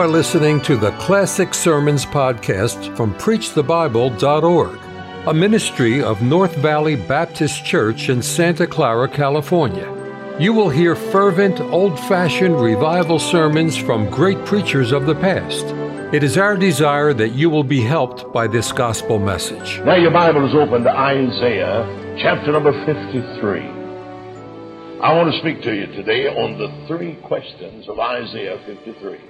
are listening to the Classic Sermons podcast from PreachTheBible.org, a ministry of North Valley Baptist Church in Santa Clara, California. You will hear fervent, old fashioned revival sermons from great preachers of the past. It is our desire that you will be helped by this gospel message. Now, your Bible is open to Isaiah chapter number 53. I want to speak to you today on the three questions of Isaiah 53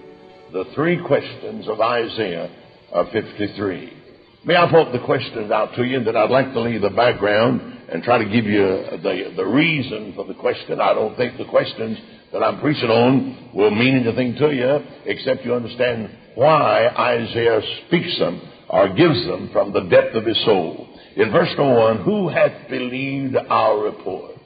the three questions of Isaiah uh, 53. May I point the questions out to you, and then I'd like to leave the background and try to give you uh, the, the reason for the question. I don't think the questions that I'm preaching on will mean anything to you, except you understand why Isaiah speaks them or gives them from the depth of his soul. In verse number one, who hath believed our report?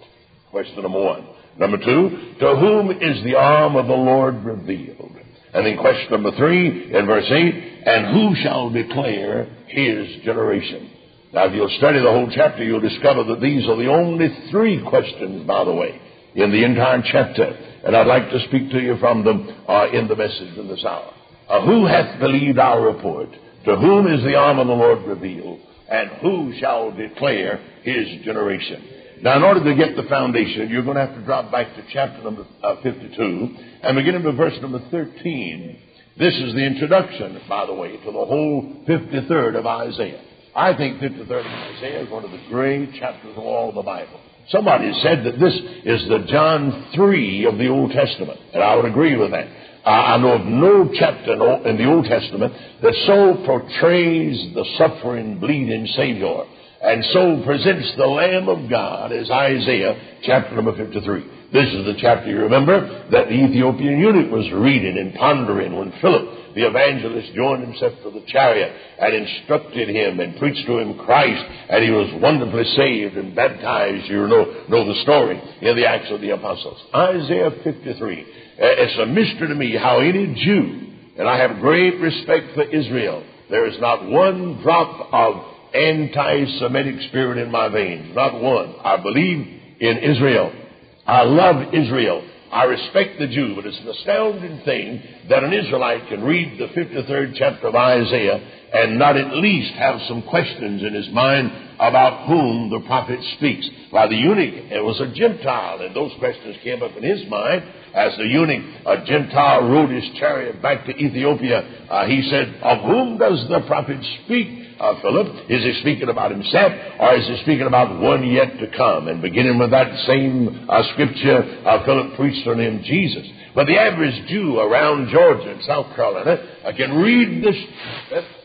Question number one. Number two, to whom is the arm of the Lord revealed? And then question number three in verse 8, and who shall declare his generation? Now, if you'll study the whole chapter, you'll discover that these are the only three questions, by the way, in the entire chapter. And I'd like to speak to you from them uh, in the message in this hour. Uh, who hath believed our report? To whom is the arm of the Lord revealed? And who shall declare his generation? Now, in order to get the foundation, you're going to have to drop back to chapter number uh, 52 and begin with verse number 13. This is the introduction, by the way, to the whole 53rd of Isaiah. I think 53rd of Isaiah is one of the great chapters of all the Bible. Somebody said that this is the John 3 of the Old Testament, and I would agree with that. I know of no chapter in the Old Testament that so portrays the suffering, bleeding Savior and so presents the Lamb of God as Isaiah chapter number 53. This is the chapter, you remember, that the Ethiopian eunuch was reading and pondering when Philip, the evangelist, joined himself to the chariot and instructed him and preached to him Christ, and he was wonderfully saved and baptized. You know, know the story in the Acts of the Apostles. Isaiah 53. Uh, it's a mystery to me how any Jew, and I have great respect for Israel, there is not one drop of anti-Semitic spirit in my veins. Not one. I believe in Israel. I love Israel. I respect the Jew, but it's an astounding thing that an Israelite can read the 53rd chapter of Isaiah and not at least have some questions in his mind about whom the prophet speaks. Why, the eunuch it was a Gentile, and those questions came up in his mind as the eunuch, a Gentile, rode his chariot back to Ethiopia. Uh, he said, Of whom does the prophet speak? Uh, Philip? Is he speaking about himself or is he speaking about one yet to come? And beginning with that same uh, scripture, uh, Philip preached on him Jesus. But the average Jew around Georgia and South Carolina uh, can read this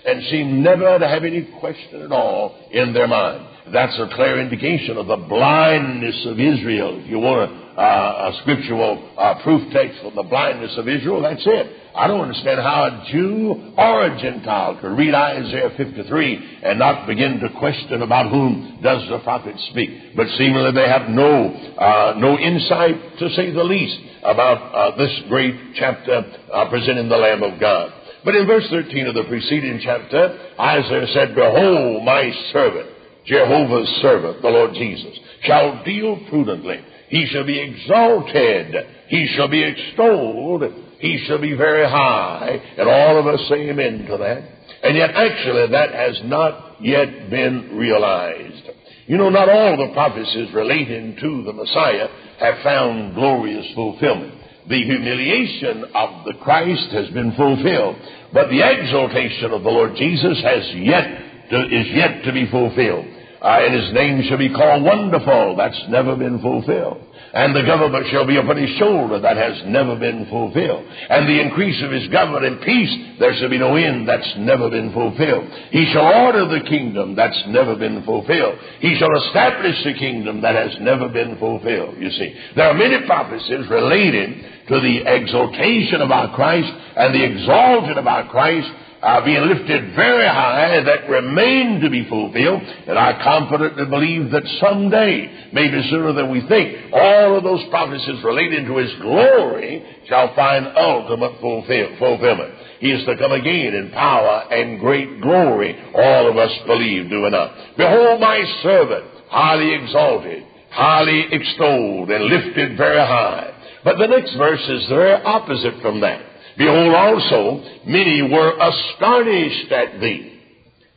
and seem never to have any question at all in their mind. That's a clear indication of the blindness of Israel. If you want a, a scriptural uh, proof text on the blindness of Israel, that's it. I don't understand how a Jew or a Gentile could read Isaiah 53 and not begin to question about whom does the prophet speak. But seemingly they have no, uh, no insight, to say the least, about uh, this great chapter uh, presenting the Lamb of God. But in verse 13 of the preceding chapter, Isaiah said, Behold, my servant, Jehovah's servant, the Lord Jesus, shall deal prudently. He shall be exalted. He shall be extolled he shall be very high. And all of us say amen to that. And yet, actually, that has not yet been realized. You know, not all the prophecies relating to the Messiah have found glorious fulfillment. The humiliation of the Christ has been fulfilled, but the exaltation of the Lord Jesus has yet to, is yet to be fulfilled. Uh, and his name shall be called Wonderful. That's never been fulfilled. And the government shall be upon his shoulder. That has never been fulfilled. And the increase of his government and peace, there shall be no end. That's never been fulfilled. He shall order the kingdom. That's never been fulfilled. He shall establish the kingdom. That has never been fulfilled. You see, there are many prophecies related to the exaltation of our Christ and the exalted of our Christ uh, being lifted very high that remain to be fulfilled. And I confidently believe that someday, maybe sooner than we think, all of those prophecies relating to His glory shall find ultimate fulfill, fulfillment. He is to come again in power and great glory. All of us believe, do not? Behold my servant, highly exalted, highly extolled, and lifted very high. But the next verse is very opposite from that. Behold also, many were astonished at thee.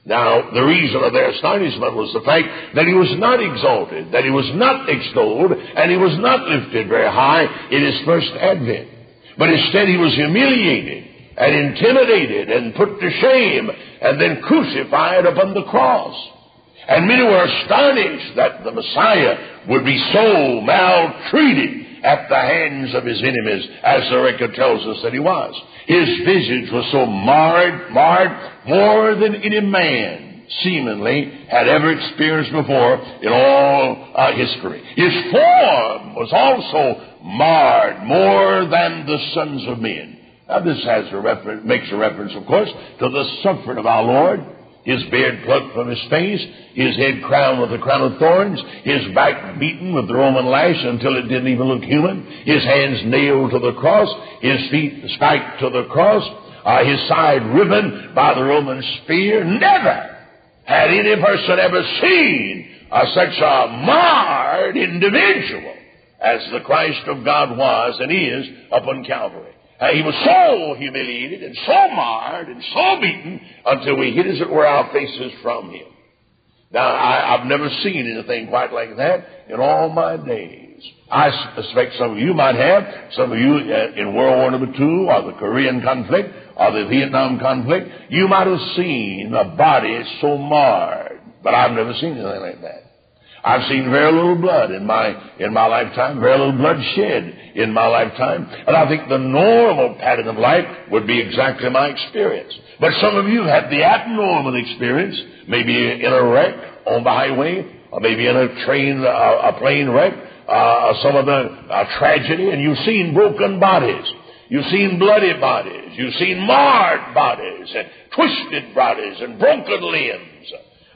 Now, the reason of their astonishment was the fact that he was not exalted, that he was not extolled, and he was not lifted very high in his first advent. But instead he was humiliated and intimidated and put to shame and then crucified upon the cross. And many were astonished that the Messiah would be so maltreated at the hands of his enemies, as the record tells us that he was. His visage was so marred, marred more than any man seemingly had ever experienced before in all uh, history. His form was also marred more than the sons of men. Now this has a reference, makes a reference, of course, to the suffering of our Lord his beard plucked from his face, his head crowned with a crown of thorns, his back beaten with the Roman lash until it didn't even look human, his hands nailed to the cross, his feet spiked to the cross, uh, his side riven by the Roman spear. Never had any person ever seen uh, such a marred individual as the Christ of God was and is upon Calvary. Uh, he was so humiliated and so marred and so beaten until we hid, as it were, our faces from him. Now, I, have never seen anything quite like that in all my days. I suspect some of you might have. Some of you uh, in World War Two or the Korean conflict or the Vietnam conflict, you might have seen a body so marred. But I've never seen anything like that. I've seen very little blood in my, in my lifetime, very little blood shed in my lifetime. And I think the normal pattern of life would be exactly my experience. But some of you have the abnormal experience, maybe in a wreck on the highway, or maybe in a train, uh, a plane wreck, uh, some of the uh, tragedy, and you've seen broken bodies. You've seen bloody bodies. You've seen marred bodies and twisted bodies and broken limbs.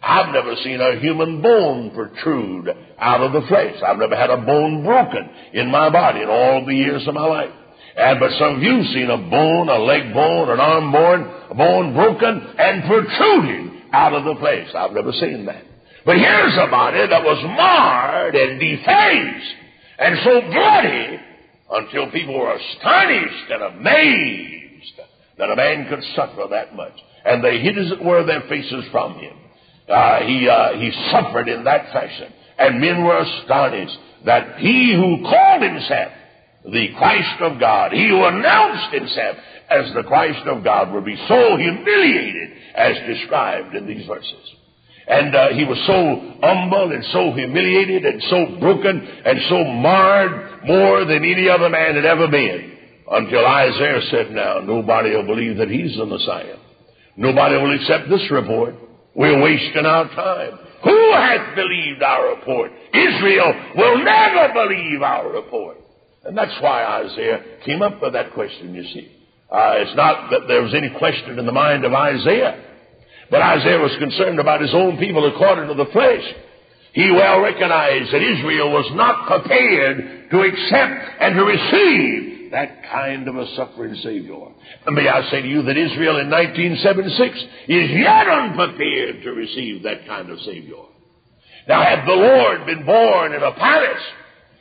I've never seen a human bone protrude out of the flesh. I've never had a bone broken in my body in all the years of my life. And but some of you've seen a bone, a leg bone, an arm bone, a bone broken and protruding out of the flesh. I've never seen that. But here's a body that was marred and defaced and so bloody until people were astonished and amazed that a man could suffer that much. And they hid, as it were, their faces from him uh, he, uh, he suffered in that fashion. And men were astonished that he who called himself the Christ of God, he who announced himself as the Christ of God, would be so humiliated as described in these verses. And uh, he was so humble and so humiliated and so broken and so marred more than any other man had ever been until Isaiah said, Now, nobody will believe that he's the Messiah. Nobody will accept this report. We're wasting our time. Who hath believed our report? Israel will never believe our report. And that's why Isaiah came up with that question, you see. Uh, it's not that there was any question in the mind of Isaiah, but Isaiah was concerned about his own people according to the flesh. He well recognized that Israel was not prepared to accept and to receive that kind of a suffering Savior. And may I say to you that Israel in 1976 is yet unprepared to receive that kind of Savior. Now, had the Lord been born in a palace,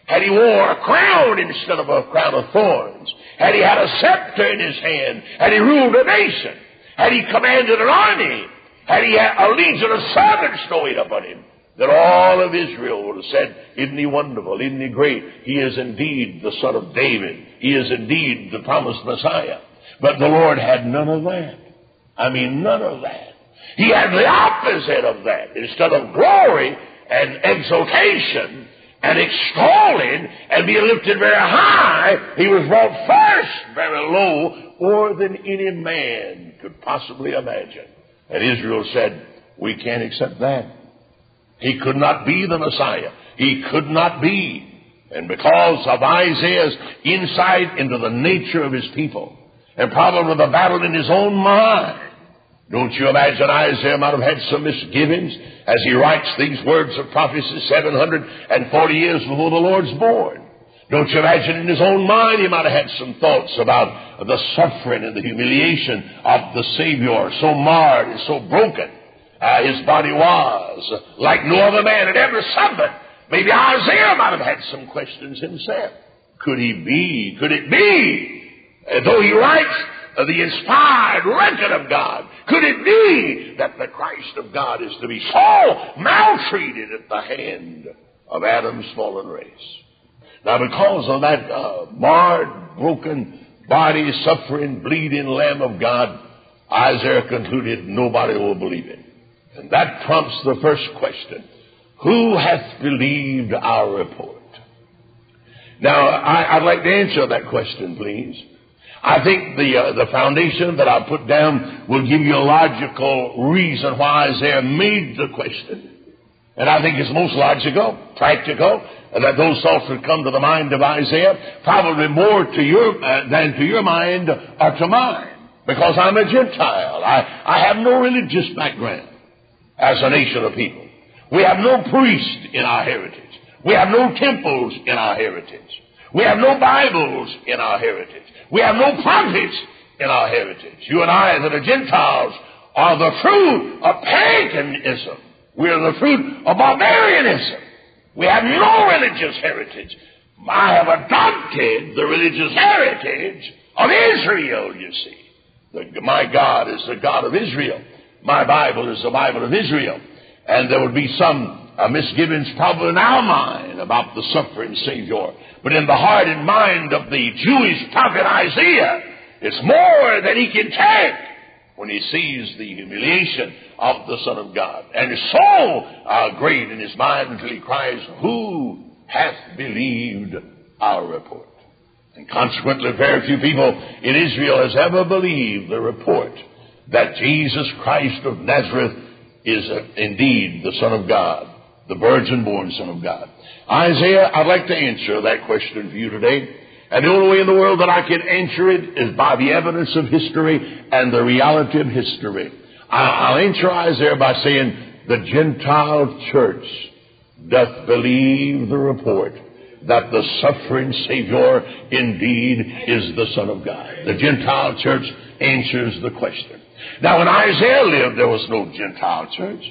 had he wore a crown instead of a crown of thorns, had he had a scepter in his hand, had he ruled a nation, had he commanded an army, had he had a legion of servants to wait upon him, that all of Israel would have said, Isn't he wonderful? Isn't he great? He is indeed the son of David. He is indeed the promised Messiah. But the Lord had none of that. I mean, none of that. He had the opposite of that. Instead of glory and exaltation and extolling and being lifted very high, he was brought first very low, more than any man could possibly imagine. And Israel said, We can't accept that. He could not be the Messiah. He could not be. And because of Isaiah's insight into the nature of his people, and probably the battle in his own mind, don't you imagine Isaiah might have had some misgivings as he writes these words of prophecy 740 years before the Lord's born? Don't you imagine in his own mind he might have had some thoughts about the suffering and the humiliation of the Savior, so marred and so broken uh, his body was, like no other man had ever suffered. Maybe Isaiah might have had some questions himself. Could he be? Could it be? Uh, though he writes the inspired record of God. Could it be that the Christ of God is to be so maltreated at the hand of Adam's fallen race? Now, because of that uh, marred, broken body, suffering, bleeding Lamb of God, Isaiah concluded nobody will believe it. And that prompts the first question Who hath believed our report? Now, I, would like to answer that question, please. I think the, uh, the foundation that I put down will give you a logical reason why Isaiah made the question. And I think it's most logical, practical, that those thoughts would come to the mind of Isaiah, probably more to your, uh, than to your mind or to mine. Because I'm a Gentile. I, I have no religious background as a nation of people. We have no priest in our heritage. We have no temples in our heritage. We have no Bibles in our heritage. We have no prophets in our heritage. You and I that are Gentiles are the fruit of paganism. We are the fruit of barbarianism. We have no religious heritage. I have adopted the religious heritage of Israel, you see. The, my God is the God of Israel. My Bible is the Bible of Israel. And there would be some uh, misgivings probably in our mind about the suffering Savior. But in the heart and mind of the Jewish prophet Isaiah, it's more than he can take when he sees the humiliation of the Son of God. And it's so uh, great in his mind until he cries, Who hath believed our report? And consequently, very few people in Israel has ever believed the report that Jesus Christ of Nazareth is indeed the Son of God the virgin born Son of God. Isaiah, I'd like to answer that question for you today. And the only way in the world that I can answer it is by the evidence of history and the reality of history. I'll answer Isaiah by saying, the Gentile church doth believe the report that the suffering Savior indeed is the Son of God. The Gentile church answers the question. Now, when Isaiah lived, there was no Gentile church.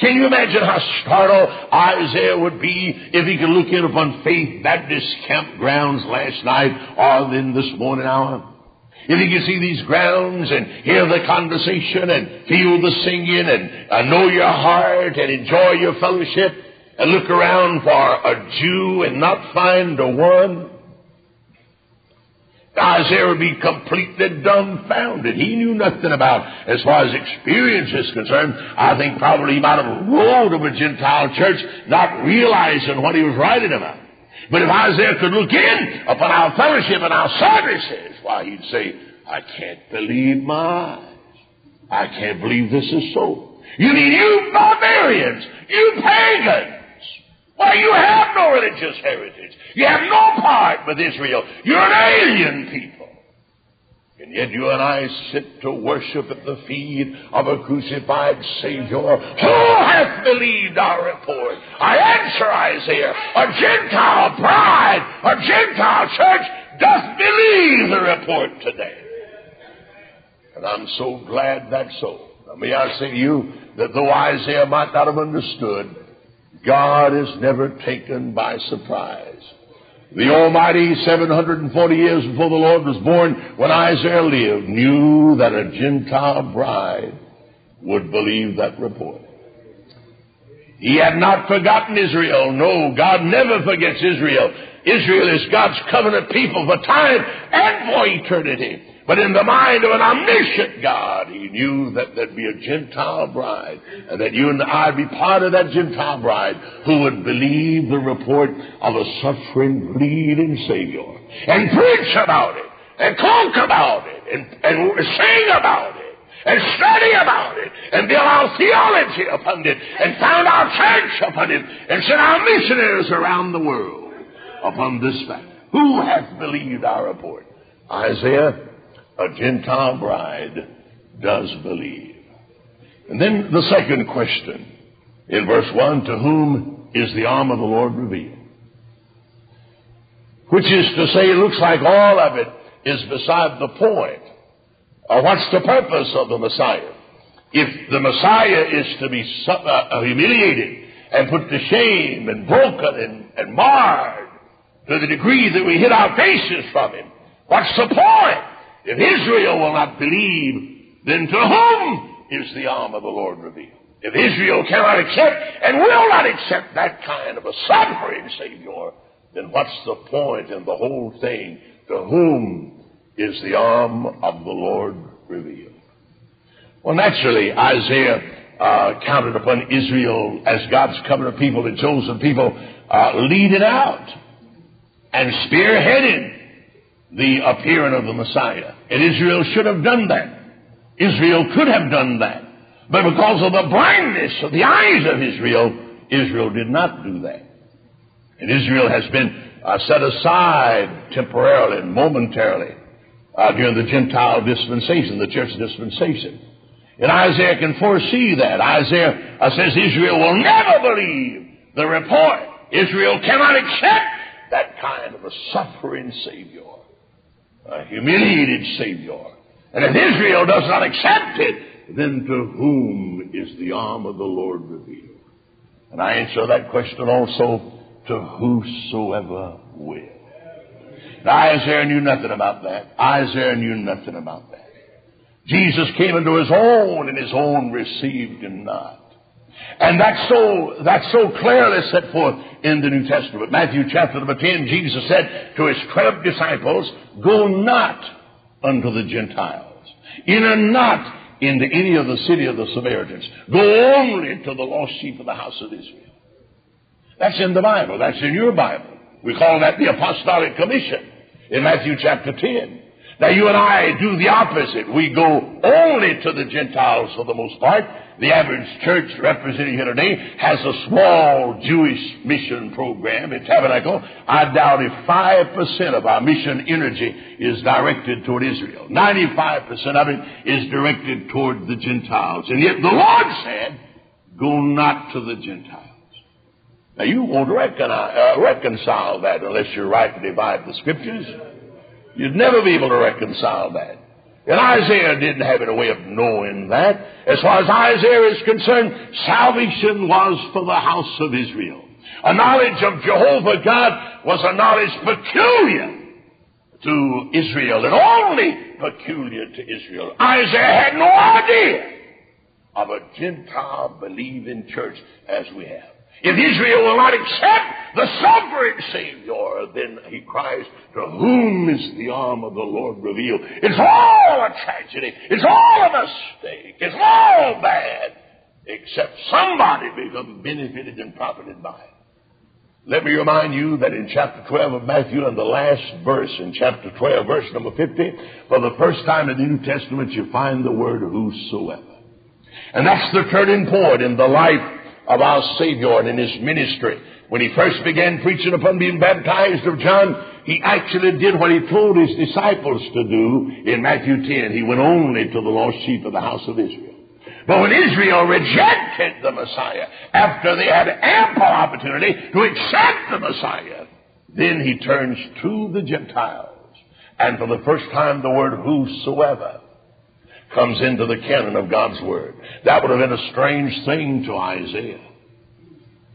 Can you imagine how startled Isaiah would be if he could look in upon Faith Baptist campgrounds last night or then this morning hour? If he could see these grounds and hear the conversation and feel the singing and uh, know your heart and enjoy your fellowship and look around for a Jew and not find a one, Isaiah would be completely dumbfounded. He knew nothing about, as far as experience is concerned, I think probably he might have rolled of a Gentile church, not realizing what he was writing about. But if Isaiah could look in upon our fellowship and our services, why, he'd say, I can't believe my eyes. I can't believe this is so. You mean you barbarians, you pagans, why, you have no religious heritage. You have no part with Israel. You're an alien people. And yet you and I sit to worship at the feet of a crucified Savior. Who hath believed our report? I answer Isaiah, a Gentile bride, a Gentile church doth believe the report today. And I'm so glad that's so. Now, may I say to you that though Isaiah might not have understood, God is never taken by surprise. The Almighty, 740 years before the Lord was born, when Isaiah lived, knew that a Gentile bride would believe that report. He had not forgotten Israel. No, God never forgets Israel. Israel is God's covenant people for time and for eternity. But in the mind of an omniscient God, he knew that there'd be a Gentile bride, and that you and I'd be part of that Gentile bride who would believe the report of a suffering, bleeding Savior, and preach about it, and talk about it, and, and sing about it, and study about it, and build our theology upon it, and found our church upon it, and send our missionaries around the world upon this fact. Who hath believed our report? Isaiah a Gentile bride does believe. And then the second question in verse 1 to whom is the arm of the Lord revealed? Which is to say, it looks like all of it is beside the point. Or what's the purpose of the Messiah? If the Messiah is to be uh, uh, humiliated and put to shame and broken and, and marred to the degree that we hid our faces from him, what's the point? If Israel will not believe, then to whom is the arm of the Lord revealed? If Israel cannot accept and will not accept that kind of a suffering Savior, then what's the point in the whole thing? To whom is the arm of the Lord revealed? Well, naturally, Isaiah uh, counted upon Israel as God's covenant people, the chosen people, uh, leading out and spearheading the appearing of the Messiah. And Israel should have done that. Israel could have done that. But because of the blindness of the eyes of Israel, Israel did not do that. And Israel has been uh, set aside temporarily and momentarily uh, during the Gentile dispensation, the church dispensation. And Isaiah can foresee that. Isaiah uh, says Israel will never believe the report. Israel cannot accept that kind of a suffering Savior, a humiliated Savior. And if Israel does not accept it, then to whom is the arm of the Lord revealed? And I answer that question also to whosoever will. Now, Isaiah knew nothing about that. Isaiah knew nothing about that. Jesus came into his own, and his own received him not. And that's so, that's so clearly set forth in the New Testament. Matthew chapter number 10, Jesus said to his twelve disciples, Go not unto the Gentiles. Enter not into any of the city of the Samaritans. Go only to the lost sheep of the house of Israel. That's in the Bible. That's in your Bible. We call that the Apostolic Commission in Matthew chapter 10. Now you and I do the opposite. We go only to the Gentiles for the most part. The average church represented here today has a small Jewish mission program at Tabernacle. I doubt if 5% of our mission energy is directed toward Israel. 95% of it is directed toward the Gentiles. And yet the Lord said, go not to the Gentiles. Now you won't uh, reconcile that unless you're right to divide the scriptures. You'd never be able to reconcile that. And Isaiah didn't have any way of knowing that. As far as Isaiah is concerned, salvation was for the house of Israel. A knowledge of Jehovah God was a knowledge peculiar to Israel and only peculiar to Israel. Isaiah had no idea of a Gentile believing church as we have. If Israel will not accept the sovereign Savior, then he cries, To whom is the arm of the Lord revealed? It's all a tragedy. It's all a mistake. It's all bad, except somebody become benefited and profited by it. Let me remind you that in chapter 12 of Matthew, in the last verse, in chapter 12, verse number 50, for the first time in the New Testament, you find the word whosoever. And that's the turning point in the life of our Savior and in His ministry. When He first began preaching upon being baptized of John, He actually did what He told His disciples to do in Matthew 10. He went only to the lost sheep of the house of Israel. But when Israel rejected the Messiah, after they had ample opportunity to accept the Messiah, then He turns to the Gentiles. And for the first time, the word whosoever comes into the canon of God's Word. That would have been a strange thing to Isaiah.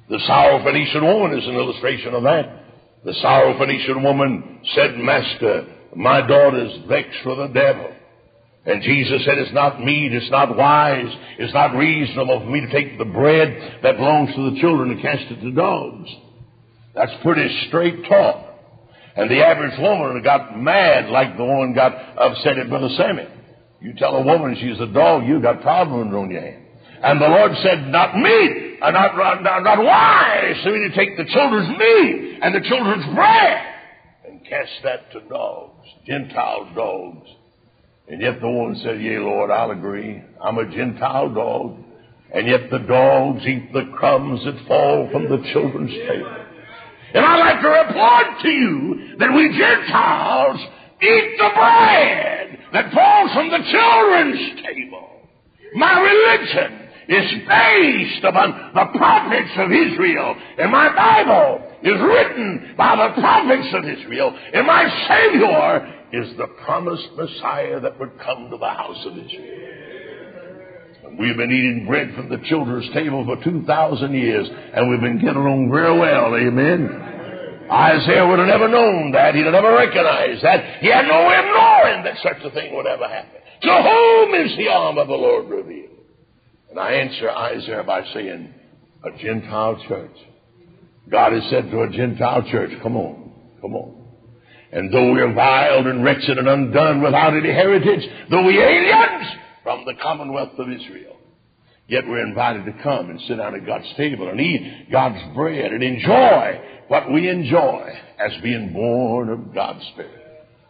The Syrophoenician woman is an illustration of that. The Syrophoenician woman said, Master, my daughter is vexed with the devil. And Jesus said, It's not meet, it's not wise, it's not reasonable for me to take the bread that belongs to the children and cast it to dogs. That's pretty straight talk. And the average woman got mad like the woman got upset at Brother Sammy. You tell a woman she's a dog, you got problems on your hands. And the Lord said, not me, uh, not, not, not wise for me to take the children's meat and the children's bread and cast that to dogs, Gentile dogs. And yet the woman said, Yea, Lord, I'll agree. I'm a Gentile dog. And yet the dogs eat the crumbs that fall from the children's table. And I'd like to report to you that we Gentiles eat the bread that falls from the children's table. My religion is based upon the prophets of Israel, and my Bible is written by the prophets of Israel, and my Savior is the promised Messiah that would come to the house of Israel. And we've been eating bread from the children's table for 2,000 years, and we've been getting along very well, amen? Isaiah would have never known that. He'd have never recognized that. He had no way of knowing that such a thing would ever happen. To whom is the arm of the Lord revealed? And I answer Isaiah by saying, a Gentile church. God has said to a Gentile church, come on, come on. And though we're vile and wretched and undone without any heritage, though we aliens from the commonwealth of Israel, yet we're invited to come and sit down at God's table and eat God's bread and enjoy what we enjoy as being born of God's Spirit.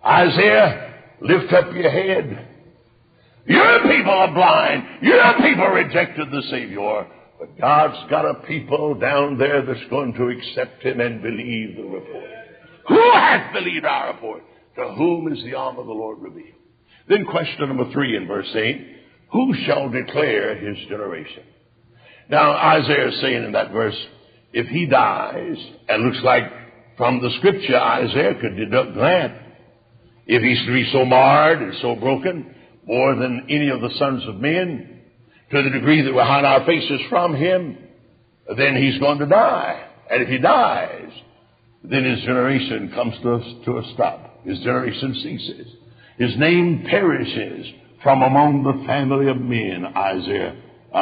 Isaiah, lift up your head. Your people are blind. Your people rejected the Savior. But God's got a people down there that's going to accept Him and believe the report. Who hath believed our report? To whom is the arm of the Lord revealed? Then question number three in verse 8. Who shall declare His generation? Now Isaiah is saying in that verse, if he dies, and looks like from the scripture Isaiah could deduct that, if he's to be so marred and so broken, more than any of the sons of men, to the degree that we hide our faces from him, then he's going to die. And if he dies, then his generation comes to a, to a stop. His generation ceases. His name perishes from among the family of men, Isaiah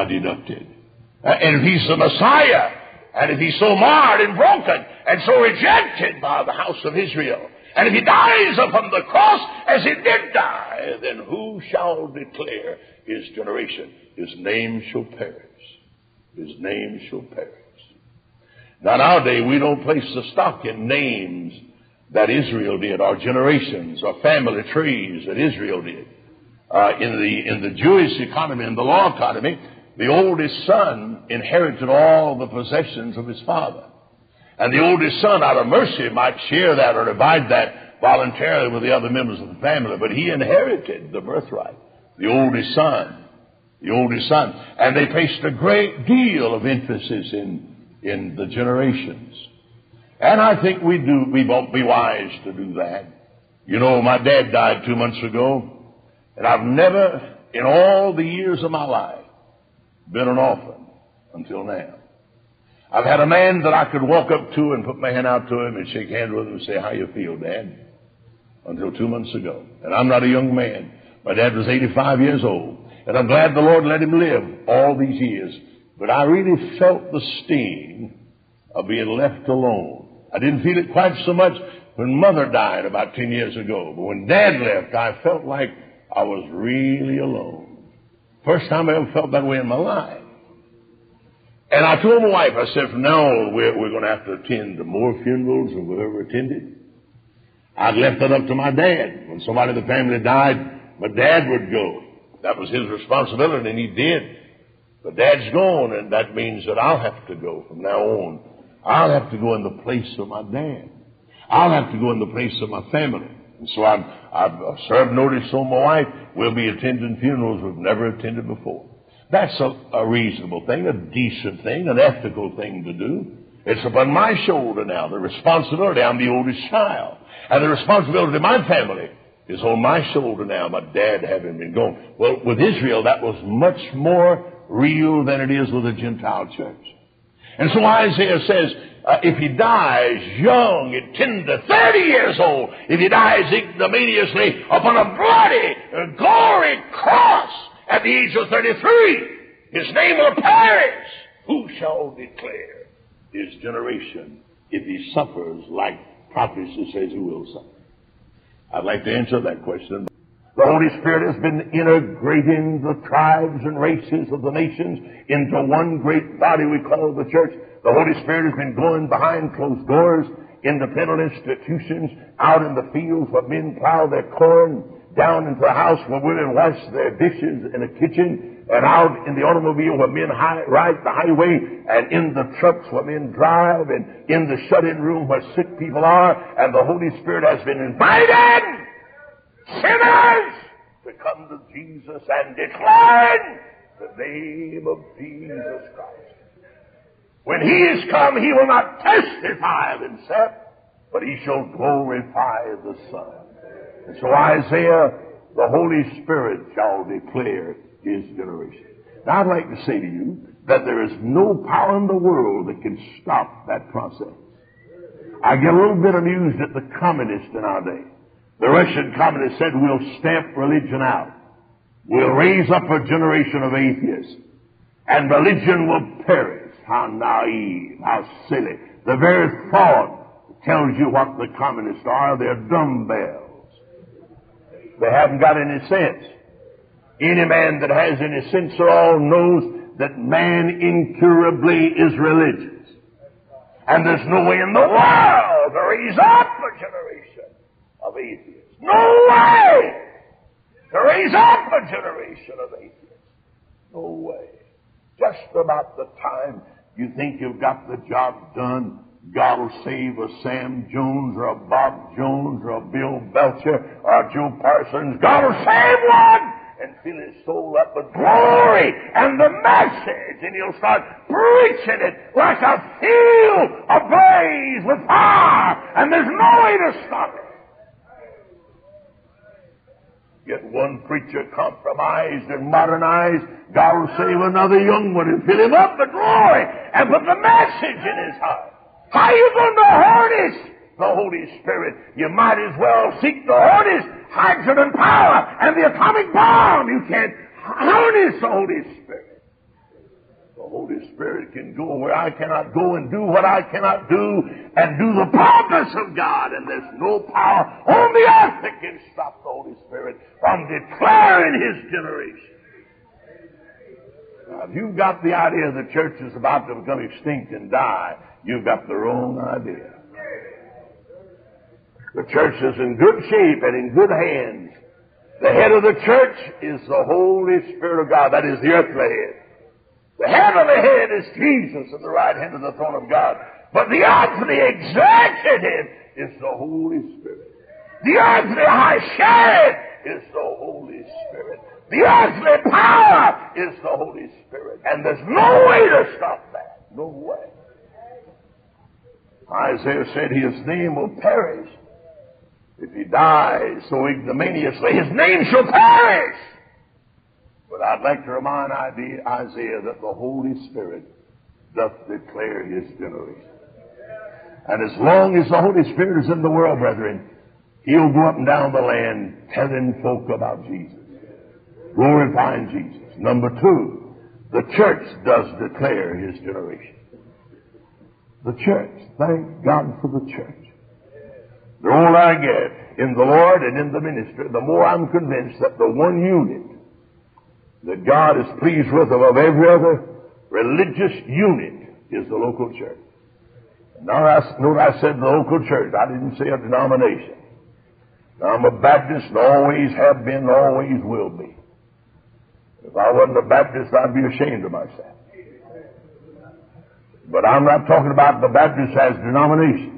deducted. Uh, and if he's the Messiah, and if he's so marred and broken and so rejected by the house of Israel, and if he dies upon the cross as he did die, then who shall declare his generation? His name shall perish. His name shall perish. Now nowadays we don't place the stock in names that Israel did, or generations, or family trees that Israel did. Uh, in the in the Jewish economy, in the law economy, the oldest son inherited all the possessions of his father. And the oldest son, out of mercy, might share that or divide that voluntarily with the other members of the family, but he inherited the birthright. The oldest son. The oldest son. And they placed a great deal of emphasis in, in the generations. And I think we do, we won't be wise to do that. You know, my dad died two months ago, and I've never, in all the years of my life, been an orphan until now. I've had a man that I could walk up to and put my hand out to him and shake hands with him and say, how you feel, Dad? Until two months ago. And I'm not a young man. My dad was 85 years old. And I'm glad the Lord let him live all these years. But I really felt the sting of being left alone. I didn't feel it quite so much when mother died about 10 years ago. But when dad left, I felt like I was really alone. First time I ever felt that way in my life. And I told my wife, I said, from now on, we're, we're going to have to attend more funerals than we've ever attended. I'd left that up to my dad. When somebody in the family died, my dad would go. That was his responsibility, and he did. But dad's gone, and that means that I'll have to go from now on. I'll have to go in the place of my dad. I'll have to go in the place of my family. And so I've, I've served notice on my wife. We'll be attending funerals we've never attended before. That's a, a reasonable thing, a decent thing, an ethical thing to do. It's upon my shoulder now, the responsibility. I'm the oldest child. And the responsibility of my family is on my shoulder now, my dad having been gone. Well, with Israel, that was much more real than it is with a Gentile church. And so Isaiah says, uh, if he dies young at 10 to 30 years old, if he dies ignominiously upon a bloody, uh, gory cross at the age of 33, his name will perish. Who shall declare his generation if he suffers like prophecy says he will suffer? I'd like to answer that question. The Holy Spirit has been integrating the tribes and races of the nations into one great body we call the church. The Holy Spirit has been going behind closed doors, independent institutions, out in the fields where men plow their corn, down into the house where women wash their dishes in the kitchen, and out in the automobile where men high, ride the highway, and in the trucks where men drive, and in the shut-in room where sick people are, and the Holy Spirit has been invited sinners to come to Jesus and declare the name of Jesus Christ. When he is come, he will not testify of himself, but he shall glorify the Son. And so Isaiah, the Holy Spirit shall declare his generation. Now I'd like to say to you that there is no power in the world that can stop that process. I get a little bit amused at the communists in our day. The Russian communists said we'll stamp religion out. We'll raise up a generation of atheists. And religion will perish. How naive, how silly. The very thought tells you what the communists are. They're dumbbells. They haven't got any sense. Any man that has any sense at all knows that man incurably is religious. And there's no way in the world to raise up a generation of atheists. No way to raise up a generation of atheists. No way. Just about the time you think you've got the job done, God will save a Sam Jones or a Bob Jones or a Bill Belcher or a Joe Parsons. God will save one! and fill his soul up with glory and the message, and he'll start preaching it like a field ablaze with fire, and there's no way to stop it. Get one preacher compromised and modernized, God will save another young one and fill him up with glory and put the message in his heart. How are you going to harness the Holy Spirit? You might as well seek the harness hydrogen power and the atomic bomb. You can't harness the Holy Spirit. Holy Spirit can go where I cannot go and do what I cannot do and do the purpose of God. And there's no power on the earth that can stop the Holy Spirit from declaring His generation. Now, if you've got the idea the church is about to become extinct and die, you've got the wrong idea. The church is in good shape and in good hands. The head of the church is the Holy Spirit of God. That is the earthly head. The head of the head is Jesus at the right hand of the throne of God. But the earthly executive is the Holy Spirit. The earthly high sheriff is the Holy Spirit. The earthly power is the Holy Spirit. And there's no way to stop that. No way. Isaiah said his name will perish if he dies so ignominiously, his name shall perish. But I'd like to remind Isaiah that the Holy Spirit doth declare his generation. And as long as the Holy Spirit is in the world, brethren, he'll go up and down the land telling folk about Jesus, glorifying Jesus. Number two, the church does declare his generation. The church. Thank God for the church. The older I get in the Lord and in the ministry, the more I'm convinced that the one unit that God is pleased with above every other religious unit is the local church. Now, I, note I said the local church. I didn't say a denomination. Now, I'm a Baptist and always have been and always will be. If I wasn't a Baptist, I'd be ashamed of myself. But I'm not talking about the Baptist as denomination.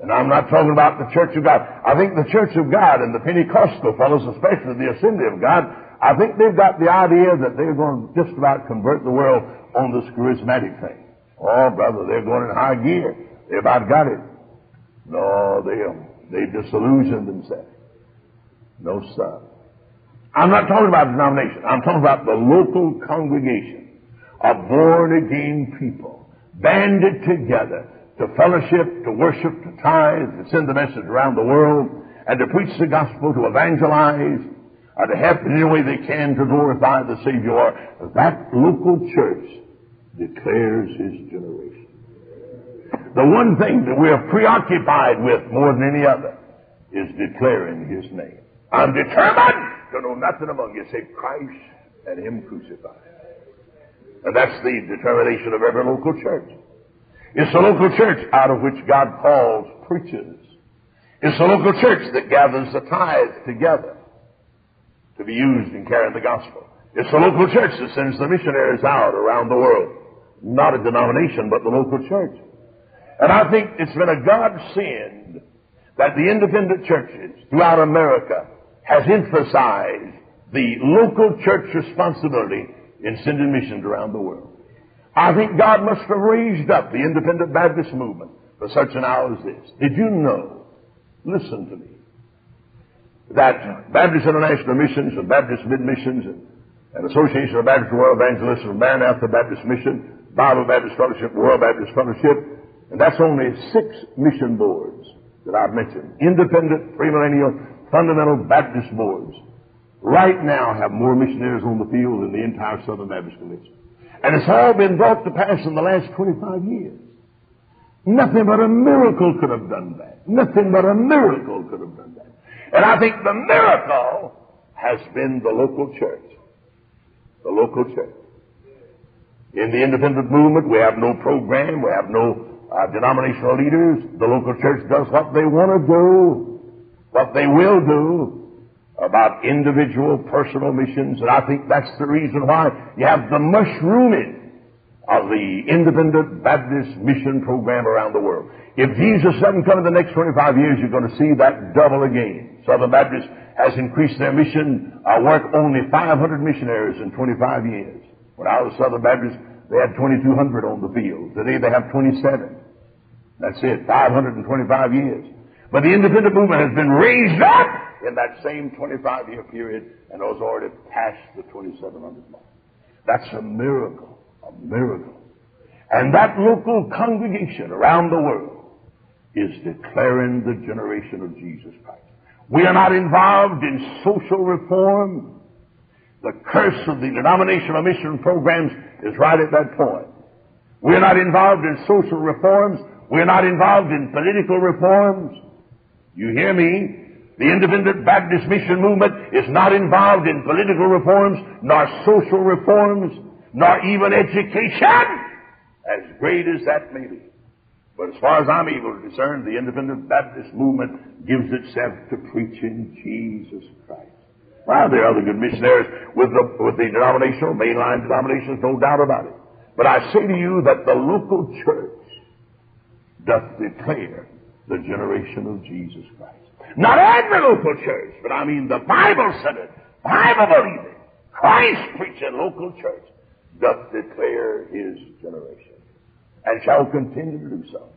And I'm not talking about the Church of God. I think the Church of God and the Pentecostal fellows, especially the Assembly of God, I think they've got the idea that they're going to just about convert the world on this charismatic thing. Oh, brother, they're going in high gear. They've about got it. No, they, they've disillusioned themselves. No, sir. I'm not talking about denomination. I'm talking about the local congregation of born again people banded together to fellowship, to worship, to tithe, to send the message around the world, and to preach the gospel, to evangelize, to help in any way they can to glorify the Savior. That local church declares His generation. The one thing that we are preoccupied with more than any other is declaring His name. I'm determined to know nothing among you save Christ and Him crucified. And that's the determination of every local church. It's the local church out of which God calls preachers. It's the local church that gathers the tithe together to be used in carrying the gospel. It's the local church that sends the missionaries out around the world. Not a denomination, but the local church. And I think it's been a godsend that the independent churches throughout America has emphasized the local church responsibility in sending missions around the world. I think God must have raised up the independent Baptist movement for such an hour as this. Did you know, listen to me, that Baptist International Missions and Baptist Mid Missions and, and Association of Baptist World Evangelists and Maranatha Baptist Mission, Bible Baptist Fellowship, World Baptist Fellowship, And that's only six mission boards that I've mentioned. Independent, premillennial, fundamental Baptist boards. Right now have more missionaries on the field than the entire Southern Baptist Convention. And it's all been brought to pass in the last 25 years. Nothing but a miracle could have done that. Nothing but a miracle could have done that. And I think the miracle has been the local church. The local church. In the independent movement, we have no program, we have no uh, denominational leaders. The local church does what they want to do, what they will do about individual personal missions. And I think that's the reason why you have the mushrooming of the independent Baptist mission program around the world. If Jesus doesn't come in the next 25 years, you're going to see that double again. Southern Baptist has increased their mission work only 500 missionaries in 25 years. When I was Southern Baptist, they had 2,200 on the field. Today they have 27. That's it, 525 years. But the independent movement has been raised up in that same 25 year period and has already passed the 2,700 mark. That's a miracle. A miracle. And that local congregation around the world is declaring the generation of Jesus Christ. We are not involved in social reform. The curse of the denominational mission programs is right at that point. We're not involved in social reforms. We're not involved in political reforms. You hear me? The independent Baptist mission movement is not involved in political reforms, nor social reforms, nor even education, as great as that may be. But as far as I'm able to discern, the independent Baptist movement gives itself to preaching Jesus Christ. Well, there are other good missionaries with the, with the denominational, mainline denominations, no doubt about it. But I say to you that the local church doth declare the generation of Jesus Christ. Not every local church, but I mean the Bible-centered, Bible-believing, Christ-preaching local church doth declare his generation, and shall continue to do so.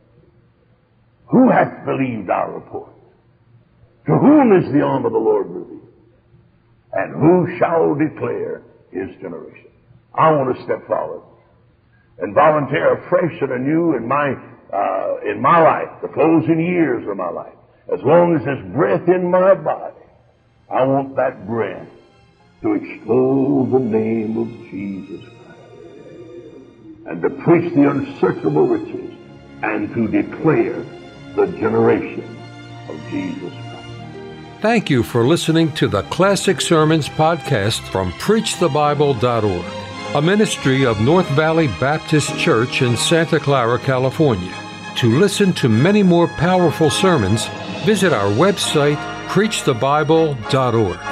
Who hath believed our report? To whom is the arm of the Lord revealed? And who shall declare his generation? I want to step forward and volunteer afresh and anew in my uh, in my life, the closing years of my life. As long as there's breath in my body, I want that breath to extol the name of Jesus and to preach the unsearchable riches and to declare the generation of Jesus Christ. Thank you for listening to the Classic Sermons podcast from PreachTheBible.org, a ministry of North Valley Baptist Church in Santa Clara, California. To listen to many more powerful sermons, visit our website, PreachTheBible.org.